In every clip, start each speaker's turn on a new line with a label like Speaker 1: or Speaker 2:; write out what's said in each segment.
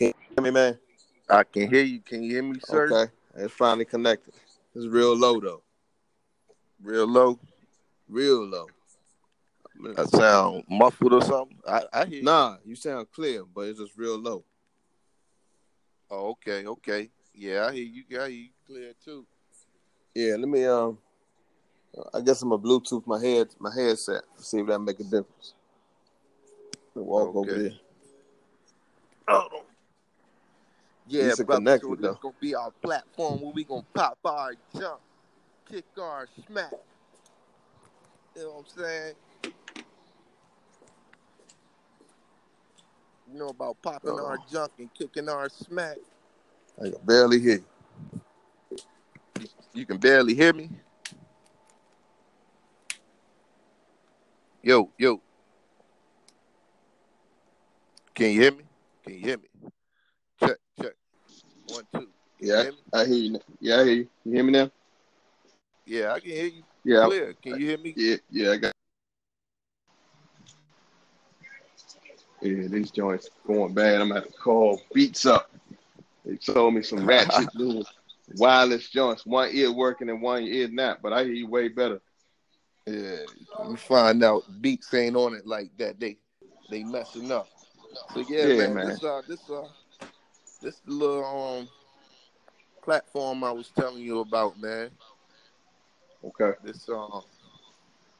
Speaker 1: Can you hear me, man?
Speaker 2: I can hear you. Can you hear me, sir?
Speaker 1: Okay, it's finally connected. It's real low though.
Speaker 2: Real low.
Speaker 1: Real low.
Speaker 2: I sound muffled or something. I, I hear. You.
Speaker 1: Nah, you sound clear, but it's just real low.
Speaker 2: Oh, okay, okay. Yeah, I hear you. I hear you clear too.
Speaker 1: Yeah, let me um. I guess I'm a Bluetooth my head my headset. See if that make a difference. Walk
Speaker 2: Okay.
Speaker 1: over there.
Speaker 2: Oh. Yeah, brother. so this gonna be our platform where we gonna pop our jump, kick our smack. You know what I'm saying? You know about popping our
Speaker 1: Uh-oh.
Speaker 2: junk and kicking our smack.
Speaker 1: I can barely hear you.
Speaker 2: You can barely hear me. Yo, yo. Can you hear me? Can you hear me? Check, check. One, two. Can you
Speaker 1: Yeah. I hear you. Yeah, I hear you. You hear me now?
Speaker 2: Yeah, I can hear you
Speaker 1: Yeah,
Speaker 2: clear. Can you hear me?
Speaker 1: yeah, yeah. I got. Yeah, these joints going bad. I'm gonna have to call Beats up. They told me some ratchet little wireless joints. One ear working and one ear not, but I hear you way better.
Speaker 2: Yeah, we find out beats ain't on it like that. They they messing up. So yeah,
Speaker 1: Yeah,
Speaker 2: man,
Speaker 1: man.
Speaker 2: this uh this uh this little um platform I was telling you about, man.
Speaker 1: Okay.
Speaker 2: This um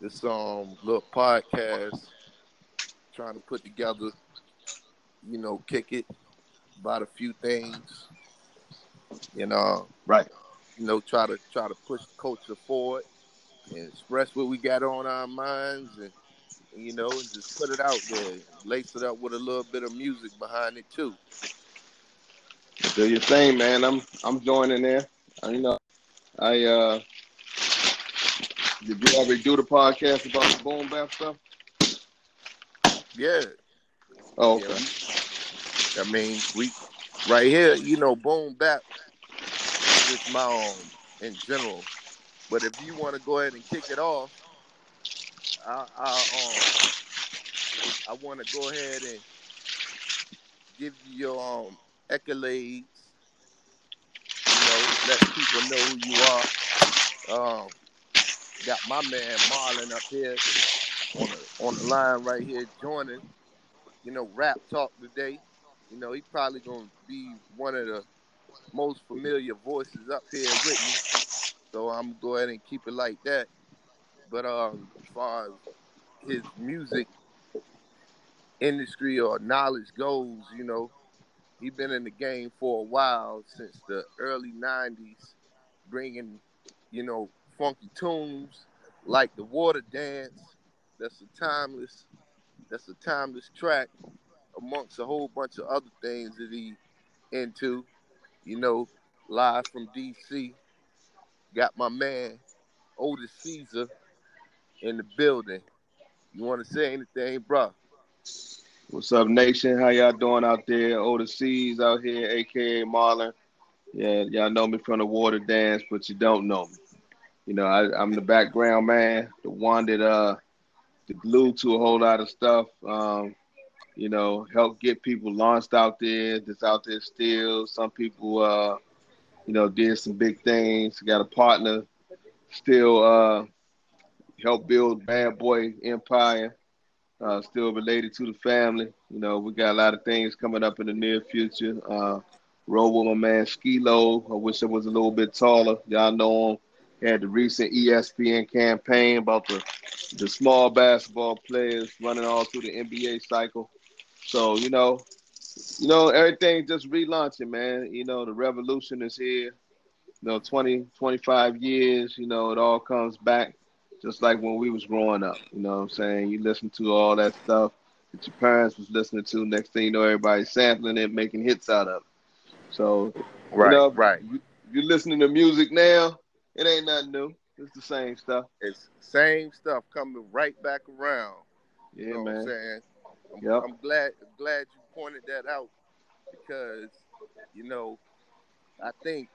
Speaker 2: this um little podcast trying to put together, you know, kick it about a few things. You know,
Speaker 1: Right.
Speaker 2: you know, try to try to push culture forward and express what we got on our minds and you know, and just put it out there. Lace it up with a little bit of music behind it too.
Speaker 1: Do your thing, man. I'm I'm joining there. Uh, You know, I uh did you already do the podcast about the boom bap stuff?
Speaker 2: Yeah.
Speaker 1: Oh,
Speaker 2: yeah,
Speaker 1: okay.
Speaker 2: we- I mean, we right here, you know, boom bap is my own in general. But if you want to go ahead and kick it off, I, I um I want to go ahead and give you your um accolades. You know, let people know who you are. Um, got my man Marlon up here on the on the line right here joining. You know, rap talk today. You know, he's probably gonna be one of the most familiar voices up here with me. So I'm go ahead and keep it like that. But um, as far as his music industry or knowledge goes, you know, he been in the game for a while since the early '90s, bringing, you know, funky tunes like the Water Dance. That's a timeless, that's a timeless track, amongst a whole bunch of other things that he into. You know, live from DC. Got my man Otis Caesar in the building. You want to say anything, bro?
Speaker 1: What's up, nation? How y'all doing out there? Overseas out here, aka Marlon. Yeah, y'all know me from the water dance, but you don't know me. You know, I, I'm the background man, the one that uh the glue to a whole lot of stuff. Um, you know, help get people launched out there, that's out there still. Some people uh, you know, did some big things, got a partner, still uh help build Bad Boy Empire. Uh, still related to the family. You know, we got a lot of things coming up in the near future. Uh, roll with my man Skee-Lo. I wish I was a little bit taller. Y'all know him. He had the recent ESPN campaign about the the small basketball players running all through the NBA cycle. So you know, you know everything just relaunching, man. You know the revolution is here. You know, 20, 25 years. You know, it all comes back just like when we was growing up. You know what I'm saying? You listen to all that stuff that your parents was listening to. Next thing you know, everybody's sampling it, making hits out of it. So,
Speaker 2: Right,
Speaker 1: you know,
Speaker 2: right.
Speaker 1: You, you're listening to music now. It ain't nothing new. It's the same stuff.
Speaker 2: It's same stuff coming right back around.
Speaker 1: Yeah,
Speaker 2: you know what I'm
Speaker 1: man.
Speaker 2: saying? I'm,
Speaker 1: Yep.
Speaker 2: I'm glad glad you pointed that out because you know I think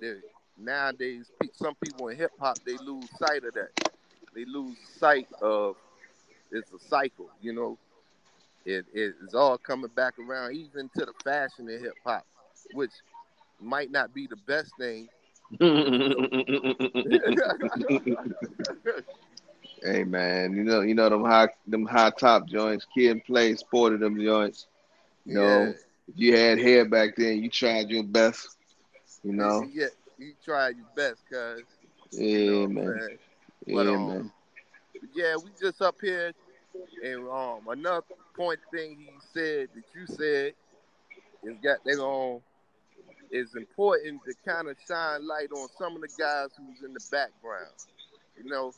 Speaker 2: that nowadays some people in hip hop they lose sight of that. They lose sight of it's a cycle. You know, it is all coming back around, even to the fashion in hip hop, which might not be the best thing.
Speaker 1: hey man, you know, you know them high them high top joints, kid play sported them joints. You know,
Speaker 2: Yeah.
Speaker 1: if you had hair back then, you tried your best. You know,
Speaker 2: yeah, you tried your best, cuz.
Speaker 1: yeah,
Speaker 2: You know I'm
Speaker 1: man,
Speaker 2: saying?
Speaker 1: yeah,
Speaker 2: But, um,
Speaker 1: man.
Speaker 2: yeah, we just up here, and um, another point thing he said that you said is got they going it's important to kind of shine light on some of the guys who's in the background. You know,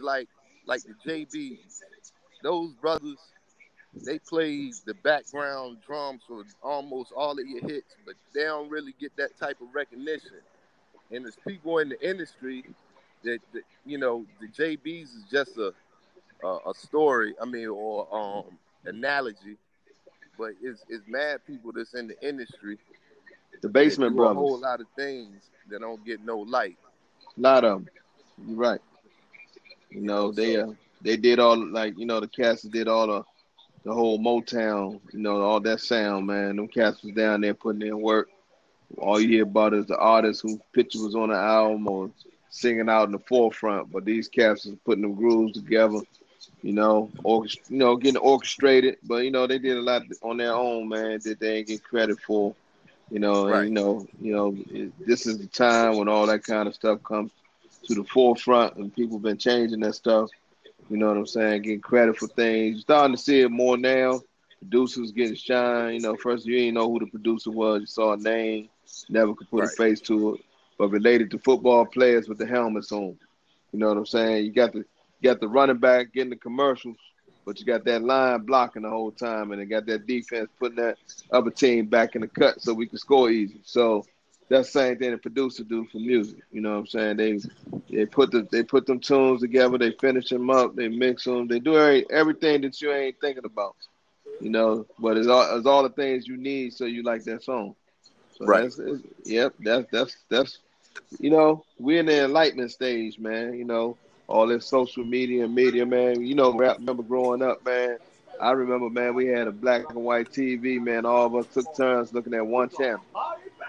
Speaker 2: like like the JBs, those brothers, they play the background drums for almost all of your hits, but they don't really get that type of recognition. And there's people in the industry you know, the JBs is just a, a a story. I mean, or um analogy, but it's it's mad people that's in the industry
Speaker 1: The basement
Speaker 2: brothers. a whole lot of things that don't get no light.
Speaker 1: a lot of them. You're right. You know, they uh, they did all like you know the cats did all the the whole Motown, you know, all that sound, man. Them cats was down there putting in work. All you hear about is the artist whose picture was on the album or singing out in the forefront. But these cats was putting them grooves together, you know, orchest- you know, getting orchestrated. But you know, they did a lot on their own, man, that they ain't get credit for. You know, and you know, you know, it, this is the time when all that kind of stuff comes to the forefront, and people been changing that stuff. You know what I'm saying? Getting credit for things. You're starting to see it more now. Producers getting shine. You know, first you didn't know who the producer was. You saw a name, never could put
Speaker 2: Right.
Speaker 1: a face to it. But related to football players with the helmets on. You know what I'm saying? You got the you got the running back getting the commercials, but you got that line blocking the whole time, and they got that defense putting that other team back in the cut so we can score easy. So that's the same thing the producer do for music. You know what I'm saying? They they put the they put them tunes together, they finish them up, they mix them, they do every, everything that you ain't thinking about. You know, but it's all it's all the things you need so you like that song. So
Speaker 2: Right.
Speaker 1: that's yep, that's that's that's you know, we're in the enlightenment stage, man. You know, all this social media and media, man. You know, rap remember growing up, man. I remember, man, we had a black and white TV, man. All of us took turns looking at one channel.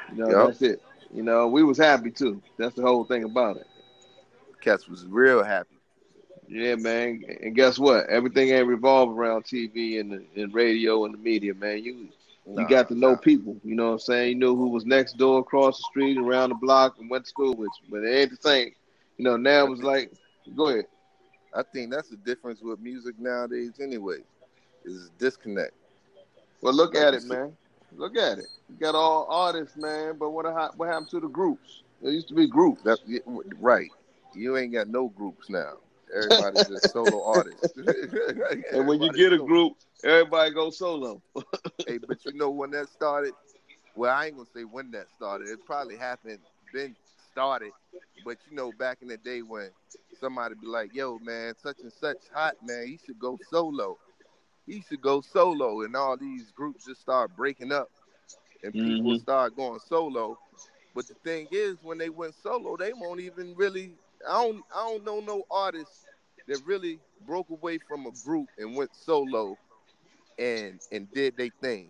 Speaker 1: You know,
Speaker 2: Yep.
Speaker 1: that's it. You know, we was happy too. That's the whole thing about it.
Speaker 2: Cats was real happy.
Speaker 1: Yeah, man. And guess what? Everything ain't revolve around TV and the, and radio and the media, man. You
Speaker 2: Nah,
Speaker 1: you got to know
Speaker 2: nah.
Speaker 1: people. You know what I'm saying? You knew who was next door, across the street, around the block, and went to school with you. But it ain't the same. You know, now it's like, go ahead.
Speaker 2: I think that's the difference with music nowadays, anyway. Is disconnect.
Speaker 1: Well, look at it, man. Look at it. You got all artists, man. But what what happened to the groups? There used to be groups.
Speaker 2: That right. You ain't got no groups now. Everybody's just solo artists.
Speaker 1: and when you get a group, everybody goes solo.
Speaker 2: hey, but you know when that started? Well, I ain't gonna say when that started. It probably happened, been started. But you know, back in the day when somebody be like, "Yo, man, such and such hot, man, he should go solo. He should go solo," and all these groups just start breaking up, and people
Speaker 1: Mhm.
Speaker 2: start going solo. But the thing is, when they went solo, they won't even really. I don't. I don't know no artists that really broke away from a group and went solo, and and did their thing.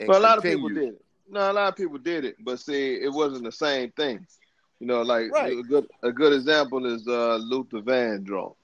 Speaker 1: Well, a lot of people did it. No, a lot of people did it, but see, it wasn't the same thing. You know, like
Speaker 2: Right.
Speaker 1: a good a good example is uh, Luther Vandross.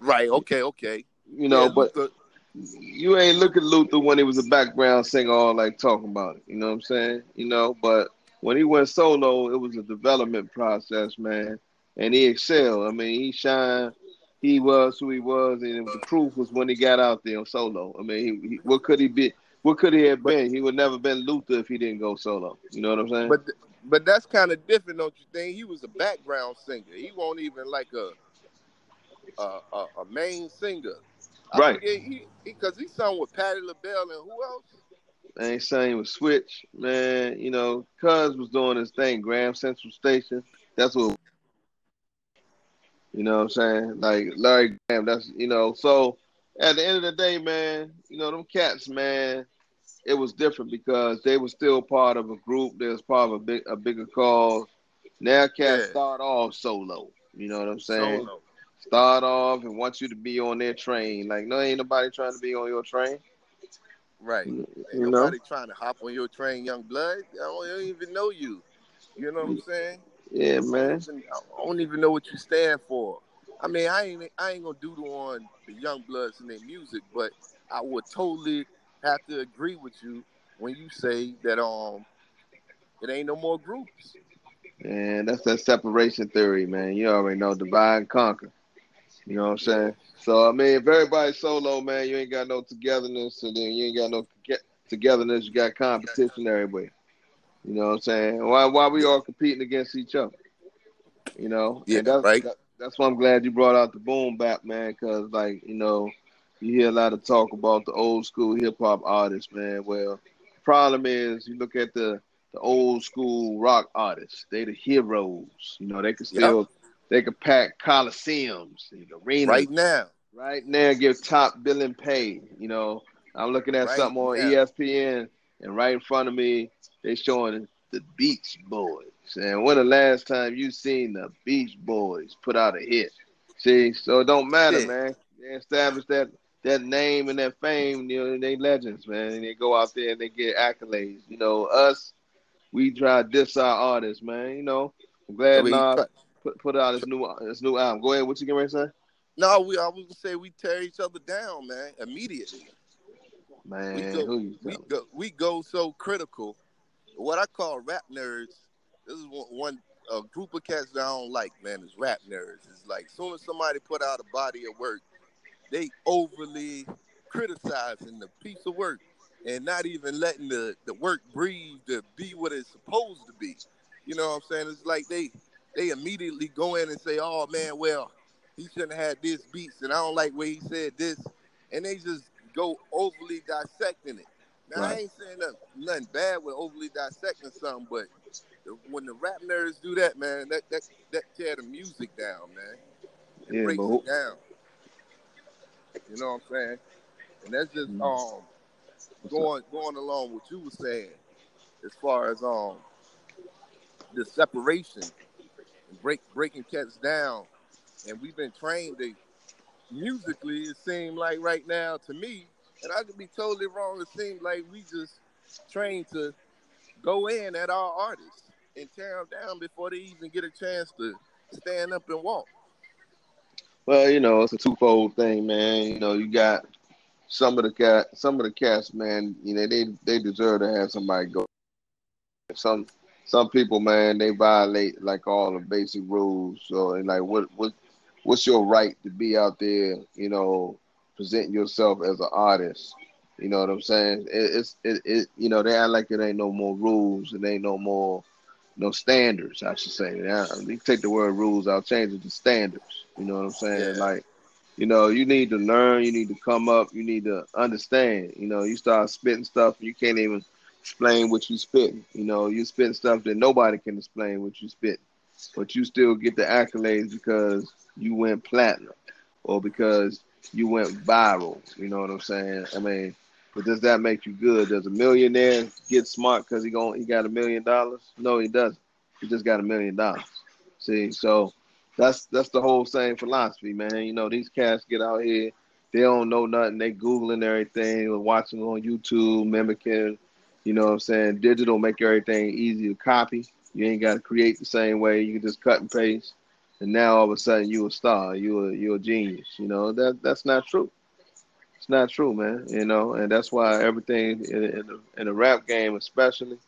Speaker 2: Right. Okay. Okay.
Speaker 1: You know,
Speaker 2: Yeah,
Speaker 1: but
Speaker 2: Luther-
Speaker 1: you ain't look at Luther when he was a background singer, all like talking about it. You know what I'm saying? You know, but when he went solo, it was a development process, man, and he excelled. I mean, he shined. He was who he was, and the proof was when he got out there on solo. I mean, he, he, what could he be? What could he have been? He would never been Luther if he didn't go solo. You know what I'm saying?
Speaker 2: but but that's kind of different, don't you think? He was a background singer. He won't even like a a, a, a main singer.
Speaker 1: Right.
Speaker 2: forget he because he, sung with Patti LaBelle and who else?
Speaker 1: ain't saying with Switch, man. You know, Cuz was doing his thing, Graham Central Station. That's what. You know what I'm saying? Like Larry Graham. That's you know. So at the end of the day, man, you know them cats, man. It was different because they were still part of a group. They was part of a big, a bigger cause. Now cats
Speaker 2: Yeah.
Speaker 1: start off solo. You know what I'm saying?
Speaker 2: Solo.
Speaker 1: start off and want you to be on their train. Like, no, ain't nobody trying to be on your train.
Speaker 2: Right. Mm, ain't you nobody know? trying to hop on your train, young blood. I don't, I don't even know you. You know what I'm mm. saying?
Speaker 1: Yeah, man.
Speaker 2: I don't, even know what you stand for. I mean, I ain't I ain't gonna do doodle on the young bloods and their music, but I would totally have to agree with you when you say that um it ain't no more groups.
Speaker 1: And that's that separation theory, man. You already know divide and conquer. You know what I'm saying? So I mean, if everybody's solo, man, you ain't got no togetherness, and then you ain't got no togetherness. You got competition everywhere. You know what I'm saying? Why why we all competing against each other? You know?
Speaker 2: Yeah, that's, right.
Speaker 1: That, that's why I'm glad you brought out the boom bap, man, because like you know, you hear a lot of talk about the old school hip hop artists, man. Well, the problem is you look at the the old school rock artists. They the heroes. You know, they can still yep. they can pack coliseums, the arenas
Speaker 2: right now.
Speaker 1: Right now, give top billing pay. You know, I'm looking at right something on now. ESPN, and right in front of me, they showing the Beach Boys. And when the last time you seen the Beach Boys put out a hit? See, so it don't matter, yeah. man. They establish that that name and that fame, you know, they legends, man. And they go out there and they get accolades. You know, us, we try to diss our artists, man. You know, I'm glad mean, Nas put, put out his new his new album. Go ahead, what you getting ready to say?
Speaker 2: No, we I was gonna say we tear each other down, man, immediately.
Speaker 1: Man,
Speaker 2: we go, we go, we go so critical. What I call rap nerds. This is one, one a group of cats that I don't like, man. Is rap nerds. It's like as soon as somebody put out a body of work, they overly criticizing the piece of work and not even letting the, the work breathe to be what it's supposed to be. You know what I'm saying? It's like they they immediately go in and say, "Oh man, well, he shouldn't have had this beats, and I don't like where he said this," and they just go overly dissecting it. Now right. I ain't saying nothing, nothing bad with overly dissecting something, but when the rap nerds do that, man, that that that tear the music down, man. It yeah, breaks it down. You know what I'm saying? And that's just mm. um going going along with what you were saying as far as um the separation and break breaking cats down and we've been trained to musically it seemed like right now to me and I could be totally wrong it seems like we just trained to go in at our artists and tear them down before they even get a chance to stand up and walk
Speaker 1: well you know it's a twofold thing man you know you got some of the cat, some of the cats, man, you know, they they deserve to have somebody go. Some some people, man, they violate like all the basic rules. So, and like, what what what's your right to be out there? You know, present yourself as an artist. You know what I'm saying? It, it's it, it you know they act like it ain't no more rules. It ain't no more no standards. I should say. Yeah, you take the word rules I'll change it to standards. You know what I'm saying? Yeah. Like you know, you need to learn, you need to come up, you need to understand. You know, you start spitting stuff, you can't even explain what you spitting. You know, you spitting stuff that nobody can explain what you spit, but you still get the accolades because you went platinum or because you went viral. You know what I'm saying? I mean, but does that make you good? Does a millionaire get smart because he going he got a million dollars? No, he doesn't. He just got a million dollars. See, so that's that's the whole same philosophy, man. You know, these cats get out here, they don't know nothing. They googling everything, watching on YouTube, mimicking. You know what I'm saying? Digital make everything easy to copy. You ain't got to create the same way. You can just cut and paste, and now all of a sudden you a star. You a you a genius. You know that that's not true. It's not true, man. You know, and that's why everything in, in the in the rap game, especially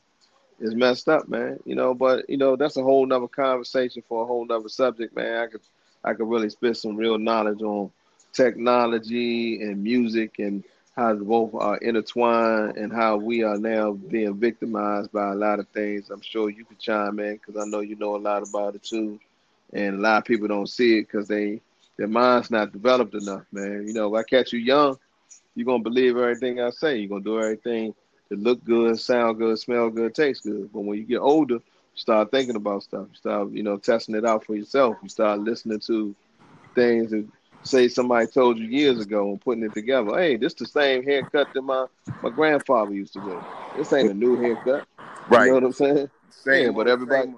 Speaker 1: is messed up, man. You know, but you know that's a whole nother conversation for a whole nother subject, man. I could I could really spit some real knowledge on technology and music and how both are intertwined and how we are now being victimized by a lot of things. I'm sure you could chime in because I know you know a lot about it too, and a lot of people don't see it because they their mind's not developed enough, man. You know, if I catch you young, you're gonna believe everything I say. You're gonna do everything it look good, sound good, smell good, taste good. But when you get older, you start thinking about stuff. You start, you know, testing it out for yourself. You start listening to things that say somebody told you years ago and putting it together. Hey, this the same haircut that my my grandfather used to wear. This ain't a new haircut. Right. You know what I'm saying?
Speaker 2: Same.
Speaker 1: Yeah, but everybody.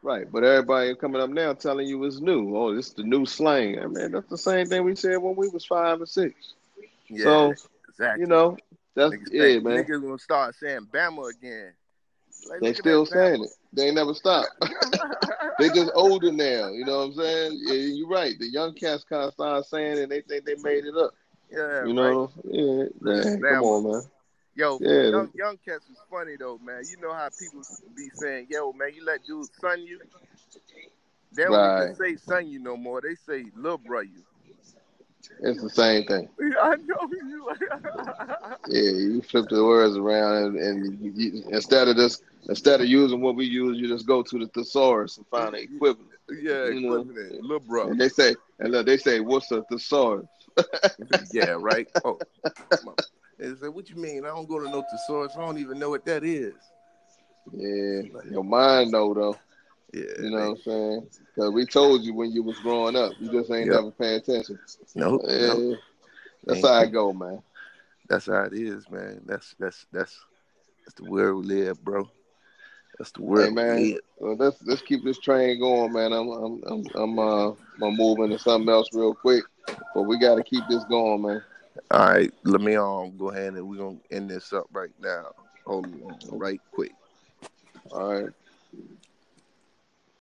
Speaker 1: Right, but everybody coming up now telling you it's new. Oh, this is the new slang. I mean, that's the same thing we said when we was five or six.
Speaker 2: Yeah,
Speaker 1: So,
Speaker 2: exactly.
Speaker 1: You know, that's
Speaker 2: niggas think-
Speaker 1: man.
Speaker 2: Niggas gonna start saying Bama again. Like,
Speaker 1: They still saying it. They ain't never stop. They just older now. You know what I'm saying? Yeah, you're right. The young cats kind of start saying it. and They think they made it up.
Speaker 2: yeah,
Speaker 1: You know. Right. Yeah, man. Come on, man.
Speaker 2: Yo,
Speaker 1: Yeah,
Speaker 2: young, young cats is funny though, man. You know how people be saying, "Yo, man, you let dudes son you." They don't
Speaker 1: Right.
Speaker 2: even say son you no more. They say little bro you.
Speaker 1: It's the same thing.
Speaker 2: I know you.
Speaker 1: Yeah, you flip the words around, and, and you, instead of this, instead of using what we use, you just go to the thesaurus and find the equivalent.
Speaker 2: yeah,
Speaker 1: You know.
Speaker 2: equivalent, little bro.
Speaker 1: And they say, and look, they say, "What's a thesaurus?"
Speaker 2: yeah, right. Oh, they say, what you mean? I don't go to no thesaurus. I don't even know what that is.
Speaker 1: Yeah, your mind know though.
Speaker 2: Yeah,
Speaker 1: You know what I'm saying? Because we told you when you was growing up, you just ain't
Speaker 2: Yeah.
Speaker 1: never paying attention.
Speaker 2: no,
Speaker 1: Yeah,
Speaker 2: no,
Speaker 1: that's
Speaker 2: Ain't-
Speaker 1: how it go, man.
Speaker 2: that's how it is, man. That's that's that's that's the world we live, bro. That's the world
Speaker 1: Hey, man.
Speaker 2: we live.
Speaker 1: Well, let's let's keep this train going, man. I'm I'm I'm, I'm uh I'm moving to something else real quick, but we got to keep this going, man.
Speaker 2: All right, let me um go ahead and we're gonna end this up right now. Hold on, right quick.
Speaker 1: All right.